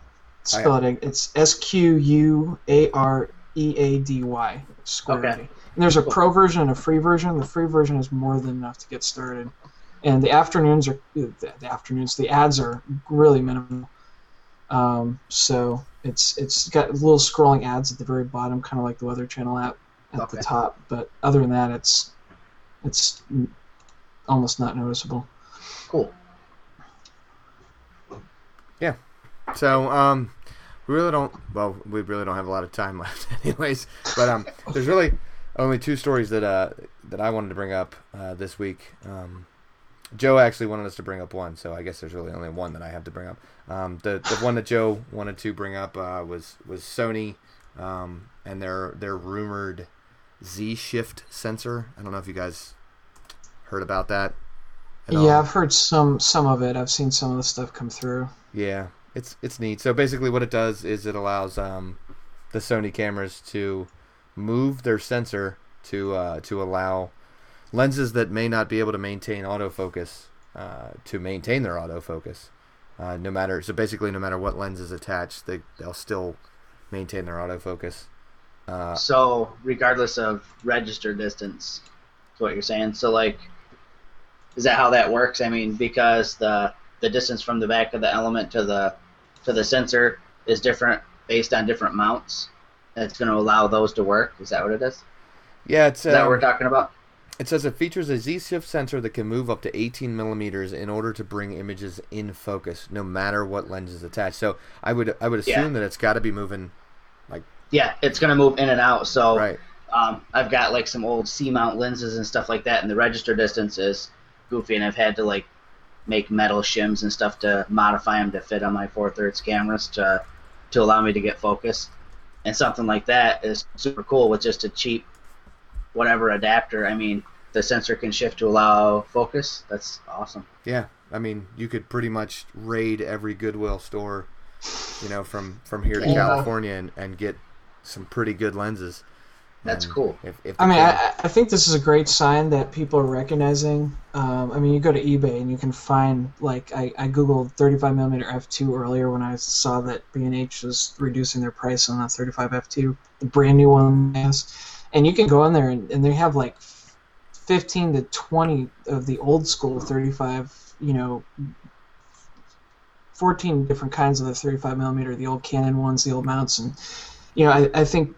spell it. It's S Q U A R E A D Y. Squaready. Okay. And there's a Cool. pro version and a free version. The free version is more than enough to get started. And the afternoons are the, the afternoons. The ads are really minimal. Um, so it's it's got little scrolling ads at the very bottom, kind of like the Weather Channel app at Okay. the top. But other than that, it's it's almost not noticeable. Cool. Yeah. So, um, we really don't. Well, we really don't have a lot of time *laughs* left, anyways. But um, there's really only two stories that uh that I wanted to bring up uh, this week. Um, Joe actually wanted us to bring up one, so I guess there's really only one that I have to bring up. Um, the the one that Joe wanted to bring up uh, was was Sony, um, and their their rumored Z Shift sensor. I don't know if you guys heard about that. at all. Yeah, I've heard some some of it. I've seen some of the stuff come through. Yeah, it's it's neat. So basically, what it does is it allows um, the Sony cameras to move their sensor to uh, to allow lenses that may not be able to maintain autofocus uh, to maintain their autofocus. Uh, no matter so basically, no matter what lens is attached, they they'll still maintain their autofocus. Uh, So regardless of register distance, is what you're saying. So like, is that how that works? I mean, because the the distance from the back of the element to the to the sensor is different based on different mounts. It's going to allow those to work. Is that what it is? yeah, it's Is that what um, we're talking about? It says it features a Z-Shift sensor that can move up to 18 millimeters in order to bring images in focus, no matter what lens is attached. So I would I would assume Yeah. that it's got to be moving like Yeah, it's going to move in and out. So right. um, I've got like some old C mount lenses and stuff like that, and the register distance is goofy, and I've had to like make metal shims and stuff to modify them to fit on my four thirds cameras to to allow me to get focus. And something like that is super cool with just a cheap whatever adapter. I mean, the sensor can shift to allow focus. That's awesome. Yeah, I mean, you could pretty much raid every Goodwill store, you know, from from here to Yeah. California and, and get some pretty good lenses. That's cool. If, if I mean, I, I think this is a great sign that people are recognizing. Um, I mean, you go to eBay and you can find like I, I googled 35 millimeter f2 earlier when I saw that B&H was reducing their price on that 35 f2, the brand new one, yes. And you can go in there and, and they have like 15 to 20 of the old school 35, you know, 14 different kinds of the 35 millimeter, the old Canon ones, the old mounts, and you know, I, I think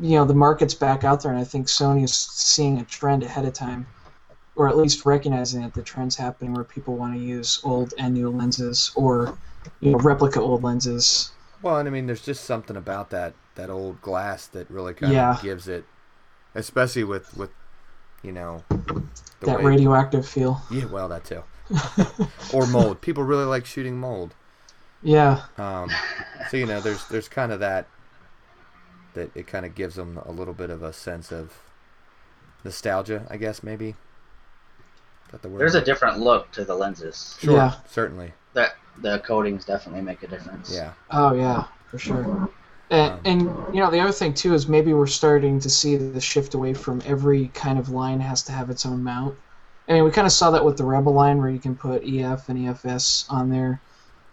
you know the market's back out there, and I think Sony is seeing a trend ahead of time, or at least recognizing that the trend's happening where people want to use old and new lenses, or you know, replica old lenses. well, and I mean, there's just something about that that old glass that really kind Yeah. of gives it, especially with with, you know, the that way- radioactive feel. Yeah, well, that too. *laughs* or mold. People really like shooting mold. Yeah, Um, so you know, there's there's kind of that that it kind of gives them a little bit of a sense of nostalgia, I guess maybe. Is that the word? There's a different look to the lenses. sure, Yeah. certainly, That the coatings definitely make a difference. yeah, Oh yeah, for sure. And, Um, and you know the other thing too is maybe we're starting to see the shift away from every kind of line has to have its own mount. I mean, we kind of saw that with the Rebel line where you can put EF and EFS on there,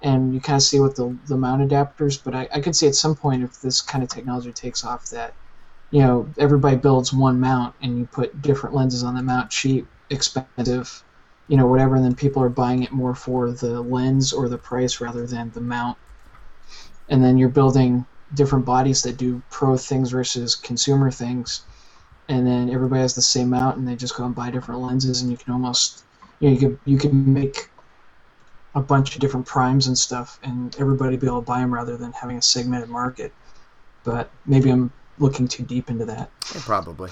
and you kind of see with the the mount adapters. But I, I could see at some point if this kind of technology takes off that, you know, everybody builds one mount and you put different lenses on the mount, cheap, expensive, you know, whatever, and then people are buying it more for the lens or the price rather than the mount. And then you're building different bodies that do pro things versus consumer things and then everybody has the same mount and they just go and buy different lenses and you can almost you know you can you can make a bunch of different primes and stuff and everybody be able to buy them rather than having a segmented market but maybe i'm looking too deep into that yeah, probably.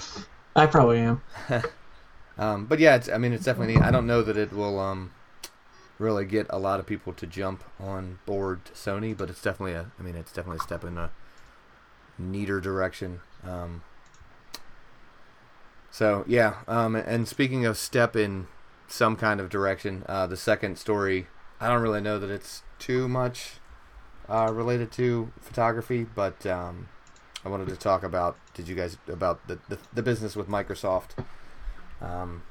i probably am *laughs* Um, but yeah, it's, I mean, it's definitely. I don't know that it will um, really get a lot of people to jump on board Sony, but it's definitely a. I mean, it's definitely a step in a neater direction. Um, so yeah, um, and speaking of step in some kind of direction, uh, the second story, I don't really know that it's too much uh, related to photography, but um, I wanted to talk about. Did you guys about the the, the business with Microsoft? um,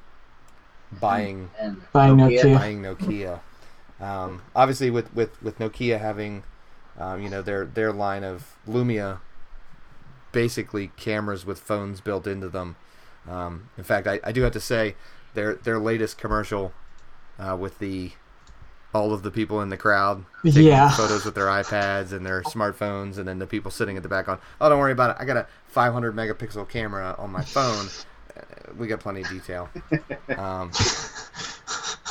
buying And Buying Nokia. buying Nokia. Um, obviously, with, with, with Nokia having, um, you know, their their line of Lumia basically cameras with phones built into them. Um, in fact, I, I do have to say their their latest commercial uh, with the all of the people in the crowd taking Yeah. photos with their iPads and their smartphones, and then the people sitting at the back on, oh, don't worry about it. I got a 500 megapixel camera on my phone. Uh, we got plenty of detail. Um,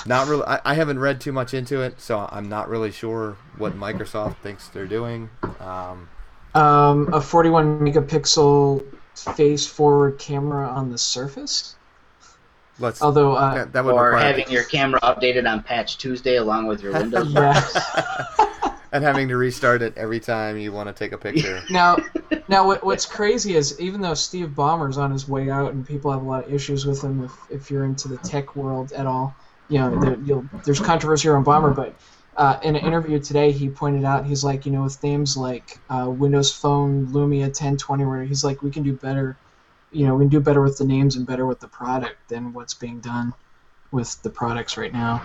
not really. I, I haven't read too much into it, so I'm not really sure what Microsoft thinks they're doing. Um, Um, a 41 megapixel face forward camera on the Surface. Let's. Although, uh, that, that would Or require having your camera updated on Patch Tuesday along with your Windows. *laughs* yeah. *laughs* and having to restart it every time you want to take a picture. *laughs* Now, now what, what's crazy is even though Steve Ballmer's on his way out and people have a lot of issues with him if, if you're into the tech world at all, you know, there, you'll, there's controversy around Ballmer, but uh, in an interview today, he pointed out, he's like, you know, with names like uh, Windows Phone, Lumia 1020, where he's like, we can do better, you know, we can do better with the names and better with the product than what's being done with the products right now.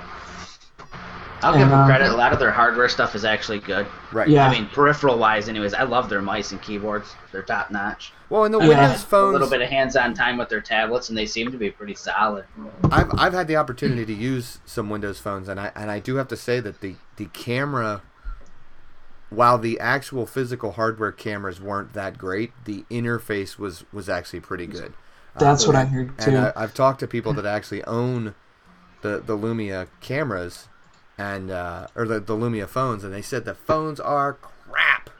I'll give And, them um, credit. A lot of their hardware stuff is actually good. Right. Yeah. I mean, peripheral wise, anyways. I love their mice and keyboards. They're top notch. Well, in the Yeah. Windows A little bit of hands-on time with their tablets, and they seem to be pretty solid. I've I've had the opportunity to use some Windows phones, and I and I do have to say that the the camera, while the actual physical hardware cameras weren't that great, the interface was was actually pretty good. That's what I heard too. I, I've talked to people that actually own the the Lumia cameras, and uh, or the the Lumia phones, and they said the phones are crap,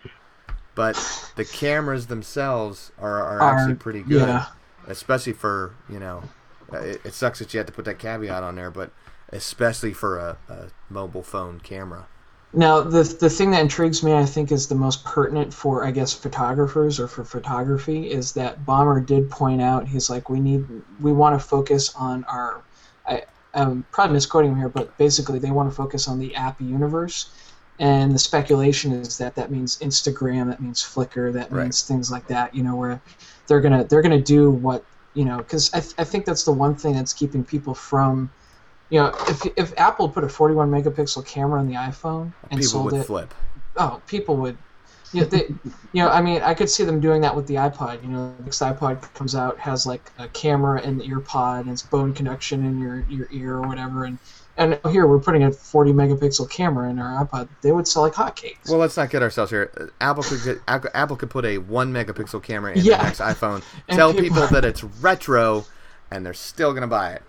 but the cameras themselves are are, Are- actually pretty good Yeah. especially for you know uh, it, it sucks that you had to put that caveat on there but especially for a, a mobile phone camera Now, the the thing that intrigues me, I think, is the most pertinent for, I guess, photographers or for photography is that Ballmer did point out. He's like, we need, we want to focus on our. I, I'm probably misquoting him here, but basically, they want to focus on the app universe, and the speculation is that that means Instagram, that means Flickr, that Right. means things like that. You know, where they're gonna they're gonna do what you know, because I, th- I think that's the one thing that's keeping people from you know, if if Apple put a 41 megapixel camera on the iPhone and people sold would it, flip oh, people would. You know, they, you know, I mean, I could see them doing that with the iPod. You know, the next iPod comes out has like a camera and the ear pod and it's bone connection in your, your ear or whatever, and and here we're putting a 40 megapixel camera in our iPod. They would sell like hotcakes. well let's not get ourselves here apple could get, Apple- apple could put a one megapixel camera in Yeah. the next iphone *laughs* tell people- people that it's retro and they're still gonna buy it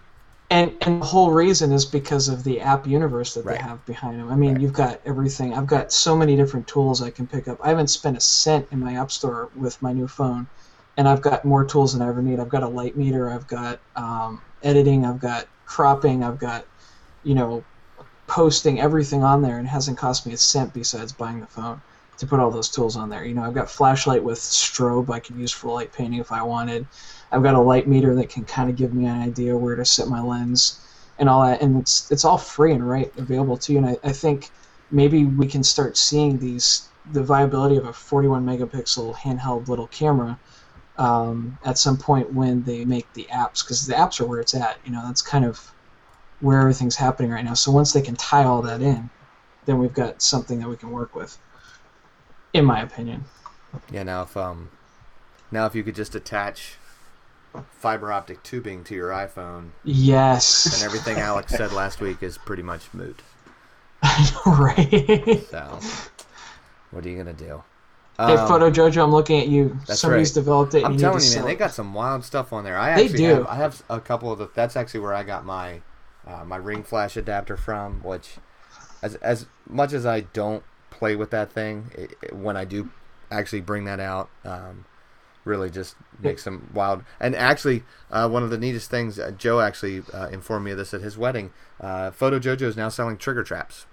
And and the whole reason is because of the app universe that Right. they have behind them. I mean, Right. you've got everything. I've got so many different tools I can pick up. I haven't spent a cent in my app store with my new phone, and I've got more tools than I ever need. I've got a light meter. I've got um, editing. I've got cropping. I've got, you know, posting everything on there, and it hasn't cost me a cent besides buying the phone to put all those tools on there. You know, I've got flashlight with strobe I could use for light painting if I wanted. I've got a light meter that can kind of give me an idea where to set my lens and all that, and it's it's all free and right available to you. And I, I think maybe we can start seeing these the viability of a 41 megapixel handheld little camera um, at some point when they make the apps, because the apps are where it's at. You know, that's kind of where everything's happening right now. So once they can tie all that in, then we've got something that we can work with, in my opinion. yeah now if um now if you could just attach fiber optic tubing to your iphone Yes. and everything alex said last week is pretty much moot *laughs* right. so what are you gonna do Hey, Um, Photo Jojo, I'm looking at you. That's Somebody's right. developed it. I'm you telling you, man, they got some wild stuff on there. I They actually do. have, I have a couple of the. That's actually where I got my uh, my ring flash adapter from. Which, as as much as I don't play with that thing, it, it- when I do actually bring that out, um, really just makes some wild. And actually, uh, one of the neatest things, uh, Joe actually uh, informed me of this at his wedding. Uh, Photojojo is now selling Triggertraps.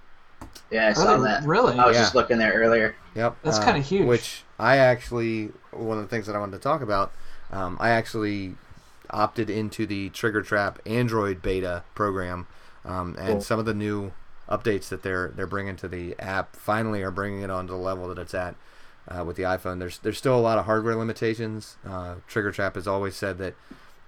Yeah, I saw Really? that. Really? I was Yeah. just looking there earlier. Yep, That's uh, kinda huge. Which I actually one of the things that I wanted to talk about. Um, I actually opted into the Triggertrap Android beta program, um, and Cool. some of the new updates that they're they're bringing to the app finally are bringing it onto the level that it's at uh, with the iPhone. There's there's still a lot of hardware limitations. Uh, Triggertrap has always said that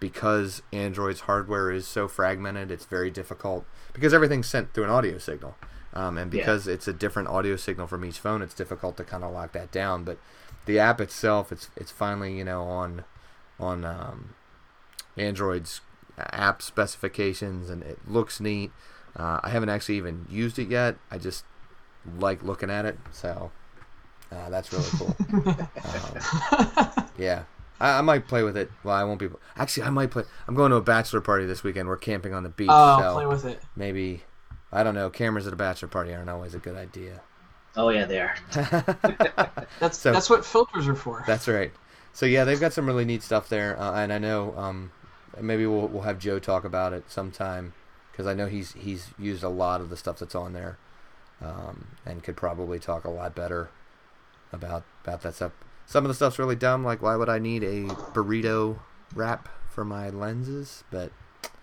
because Android's hardware is so fragmented, it's very difficult because everything's sent through an audio signal. Um, and Yeah. because it's a different audio signal from each phone, it's difficult to kind of lock that down. But the app itself, it's it's finally you know on on um, Android's app specifications, and it looks neat. Uh, I haven't actually even used it yet. I just like looking at it, so uh, that's really cool. *laughs* um, yeah, I, I, might play with it. Well, I won't be. Actually, I might play. I'm going to a bachelor party this weekend. We're camping on the beach. Oh, so play with it. Maybe I don't know. Cameras at a bachelor party aren't always a good idea. Oh yeah, they are. *laughs* that's So- that's what filters are for. That's right. So yeah, they've got some really neat stuff there, uh, and I know um, maybe we'll we'll have Joe talk about it sometime because I know he's he's used a lot of the stuff that's on there, um, and could probably talk a lot better about about that stuff. Some of the stuff's really dumb, like why would I need a burrito wrap for my lenses? But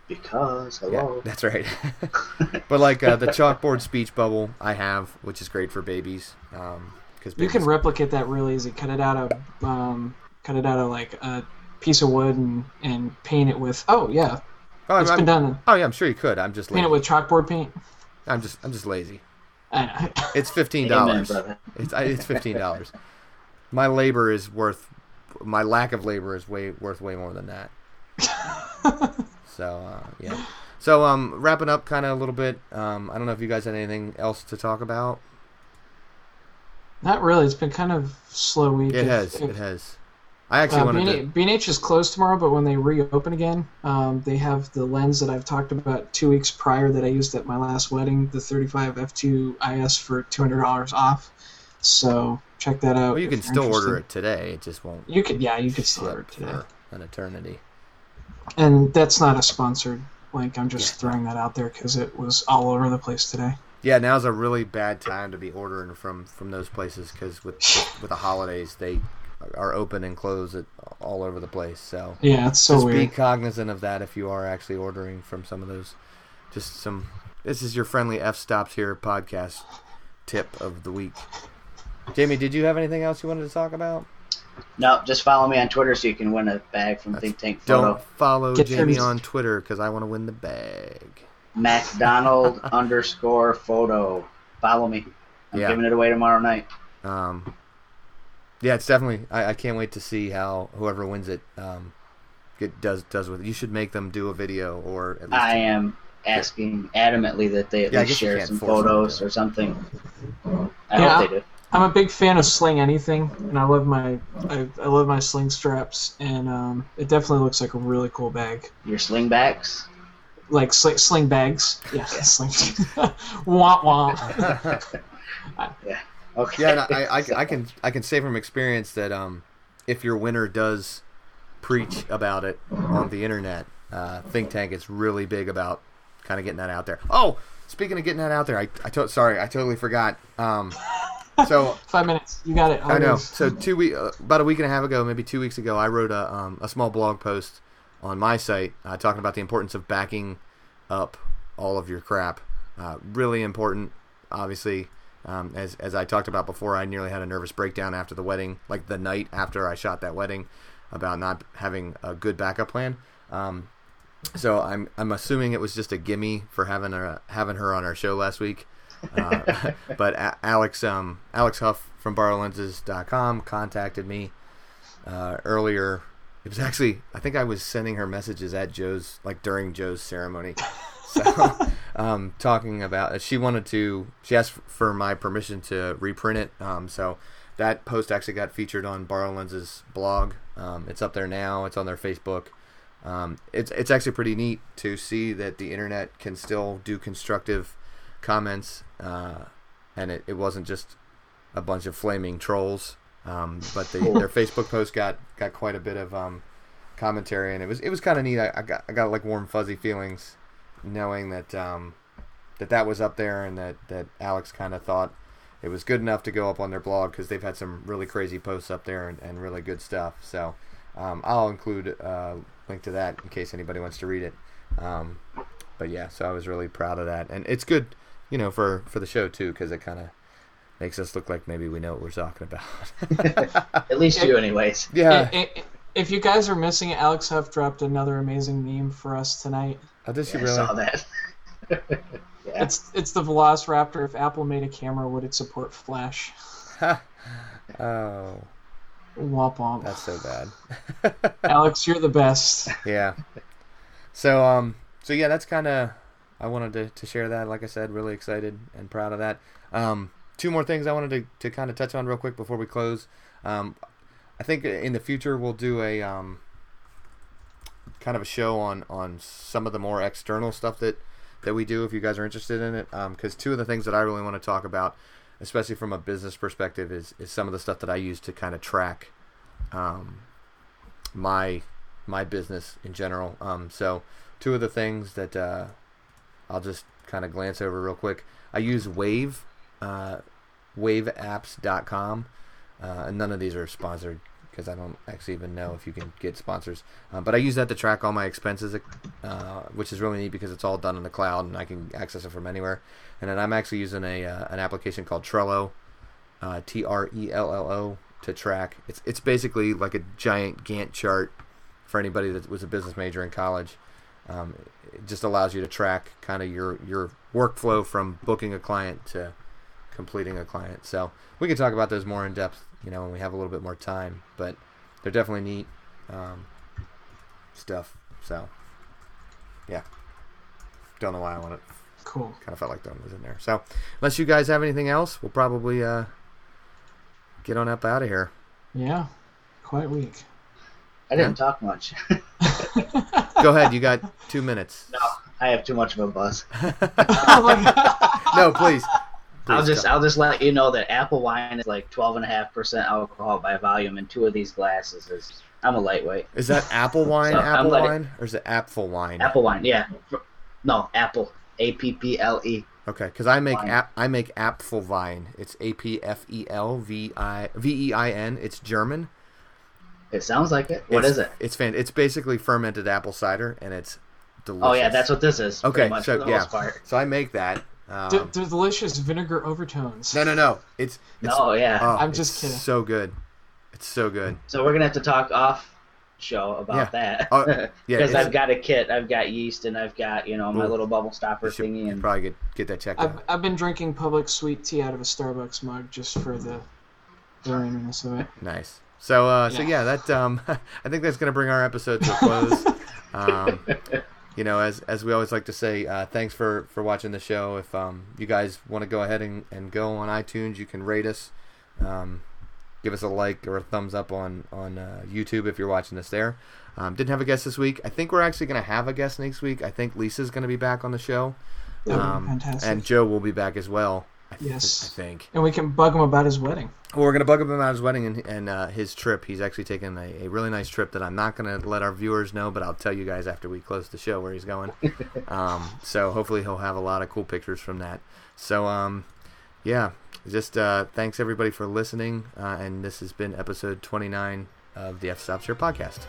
Because yeah, that's right. *laughs* *laughs* but like uh, the chalkboard speech bubble, I have, which is great for babies. Um, because You can replicate that real easy. Cut it out of um, cut it out of like a piece of wood and, and paint it with. Oh yeah, oh, it's I'm- been done. oh yeah, I'm sure you could. I'm just Paint lazy. it with chalkboard paint. I'm just I'm just lazy. I *laughs* know. It's fifteen dollars. It's it's fifteen dollars. My labor is worth. My lack of labor is way worth way more than that. *laughs* So uh, yeah. So um, wrapping up kind of a little bit. Um, I don't know if you guys had anything else to talk about. Not really. It's been kind of slow week. It If- has. if- It has. I actually Uh, wanted B&H, to. B&H is closed tomorrow, but when they reopen again, um, they have the lens that I've talked about two weeks prior that I used at my last wedding, the 35 f2 IS for $200 off. So check that out. Well, you can still order it today. It just won't You could, yeah, you could still order it today. An eternity. And that's not a sponsored link. I'm just throwing that out there because it was all over the place today. Yeah, now's a really bad time to be ordering from from those places because with with the holidays they are open and close it all over the place. So Yeah, it's so just be cognizant of that if you are actually ordering from some of those. Just some. This is your friendly F stops here podcast tip of the week. Jamie, did you have anything else you wanted to talk about? No, just follow me on Twitter so you can win a bag from Think Tank Photo. Don't follow Get Jamie them- on Twitter because I want to win the bag. MacDonald *laughs* underscore photo. Follow me. I'm Yeah. giving it away tomorrow night. Um, yeah, it's definitely. I, I can't wait to see how whoever wins it um, get does does with it. You should make them do a video or at least. I am asking adamantly that they at Yeah, least share some force them to photos or something. I Yeah. hope they do. I'm a big fan of Sling Anything, and I love my I, I love my Sling straps, and um, it definitely looks like a really cool bag. Your sling bags. Like sling, sling bags. Yeah, *laughs* sling. *laughs* womp womp. *laughs* Okay. yeah, and I, I, I *laughs* can I can say from experience that um, if your winner does preach about it on the internet, uh, Think Tank is really big about kind of getting that out there. Oh, speaking of getting that out there, I I to, sorry I totally forgot. Um, so *laughs* Five minutes. You got it. I know. So two week, uh, about a week and a half ago, maybe two weeks ago, I wrote a um, a small blog post on my site uh, talking about the importance of backing up all of your crap. Uh, really important, obviously. Um, as as I talked about before, I nearly had a nervous breakdown after the wedding, like the night after I shot that wedding, about not having a good backup plan. Um, so I'm I'm assuming it was just a gimme for having her having her on our show last week. Uh, *laughs* but a- Alex um, Alex Huff from BorrowLenses.com contacted me uh, earlier. It was actually I think I was sending her messages at Joe's like during Joe's ceremony. *laughs* So um, talking about she wanted to she asked for my permission to reprint it. Um, so that post actually got featured on Borrow Lenses blog. Um, it's up there now. It's on their Facebook. Um, it's it's actually pretty neat to see that the internet can still do constructive comments, uh, and it, it wasn't just a bunch of flaming trolls. Um, but the, their *laughs* Facebook post got, got quite a bit of um, commentary, and it was it was kind of neat. I, I got I got like warm fuzzy feelings knowing that um, that that was up there, and that that Alex kind of thought it was good enough to go up on their blog because they've had some really crazy posts up there and, and really good stuff. So um, I'll include a link to that in case anybody wants to read it. Um, but yeah, so I was really proud of that, and it's good, you know, for for the show too because it kind of makes us look like maybe we know what we're talking about. *laughs* At least you, anyways. yeah, I- I- if you guys are missing it, Alex Huff dropped another amazing meme for us tonight. Oh, did she Yeah, I really? saw that. *laughs* yeah. It's it's the Velociraptor. If Apple made a camera, would it support Flash? *laughs* oh, Womp womp. That's so bad. *laughs* Alex, you're the best. yeah. So um so yeah, that's kind of I wanted to, to share that. Like I said, really excited and proud of that. Um, two more things I wanted to, to kind of touch on real quick before we close. Um, I think in the future we'll do a um, kind of a show on on some of the more external stuff that that we do if you guys are interested in it. Because two of the things that I really want to talk about, especially from a business perspective, is is some of the stuff that I use to kind of track um, my my business in general. Um, so two of the things that uh, I'll just kind of glance over real quick. I use Wave, uh, waveapps.com. Uh, and none of these are sponsored because I don't actually even know if you can get sponsors. Um, but I use that to track all my expenses, uh, which is really neat because it's all done in the cloud and I can access it from anywhere. And then I'm actually using a uh, an application called Trello, uh, T R E L L O, to track. It's it's basically like a giant Gantt chart for anybody that was a business major in college. Um, it just allows you to track kind of your your workflow from booking a client to completing a client. So we can talk about those more in depth, you know, when we have a little bit more time. But they're definitely neat um, stuff. So yeah, don't know why I want it. Cool. Kind of felt like that was in there. So unless you guys have anything else, we'll probably uh, get on up out of here. Yeah, quite weak. I didn't talk much. *laughs* Go ahead. You got two minutes. no, I have too much of a buzz. my *laughs* god. no, please. I'll Please just go. I'll just let you know that apple wine is like twelve and a half percent alcohol by volume, and two of these glasses is I'm a lightweight. Is that apple *laughs* wine, So, apple wine, or is it apple wine? Apple wine, yeah. No, apple. A P P L E. Okay, because I make ap- I make apfel wine. It's A P F E L V I V E I N. It's German. It sounds like it. What it's, is it? It's fan. It's basically fermented apple cider, and it's delicious. Oh yeah, that's what this is. Okay, so yeah, part. so I make that. Um, D- they're delicious vinegar overtones. no, no, no. It's, it's No, yeah. oh, I'm just it's kidding. So good. It's so good. So we're gonna have to talk off show about that. Oh, yeah, *laughs* Because I've got a kit, I've got yeast, and I've got you know my Ooh. little bubble stopper You should thingy, and probably get get that checked I've, out. I've been drinking Publix sweet tea out of a Starbucks mug just for the the randomness of it. Nice. So, uh, so Yeah. yeah, that um, *laughs* I think that's gonna bring our episode to a close. *laughs* um, you know, as as we always like to say, uh, thanks for for watching the show. If um, you guys want to go ahead and, and go on iTunes, you can rate us. Um, give us a like or a thumbs up on on uh, YouTube if you're watching this there. Um, didn't have a guest this week. I think we're actually going to have a guest next week. I think Lisa's going to be back on the show, That would be um, and Joe will be back as well. I th- Yes. I think. And we can bug him about his wedding. Well, we're gonna bug him about his wedding and, and uh, his trip. He's actually taking a, a really nice trip that I'm not gonna let our viewers know, but I'll tell you guys after we close the show where he's going. *laughs* um, so hopefully he'll have a lot of cool pictures from that. So um, yeah, just uh, thanks everybody for listening, uh, and this has been episode 29 of the F Stops Here podcast.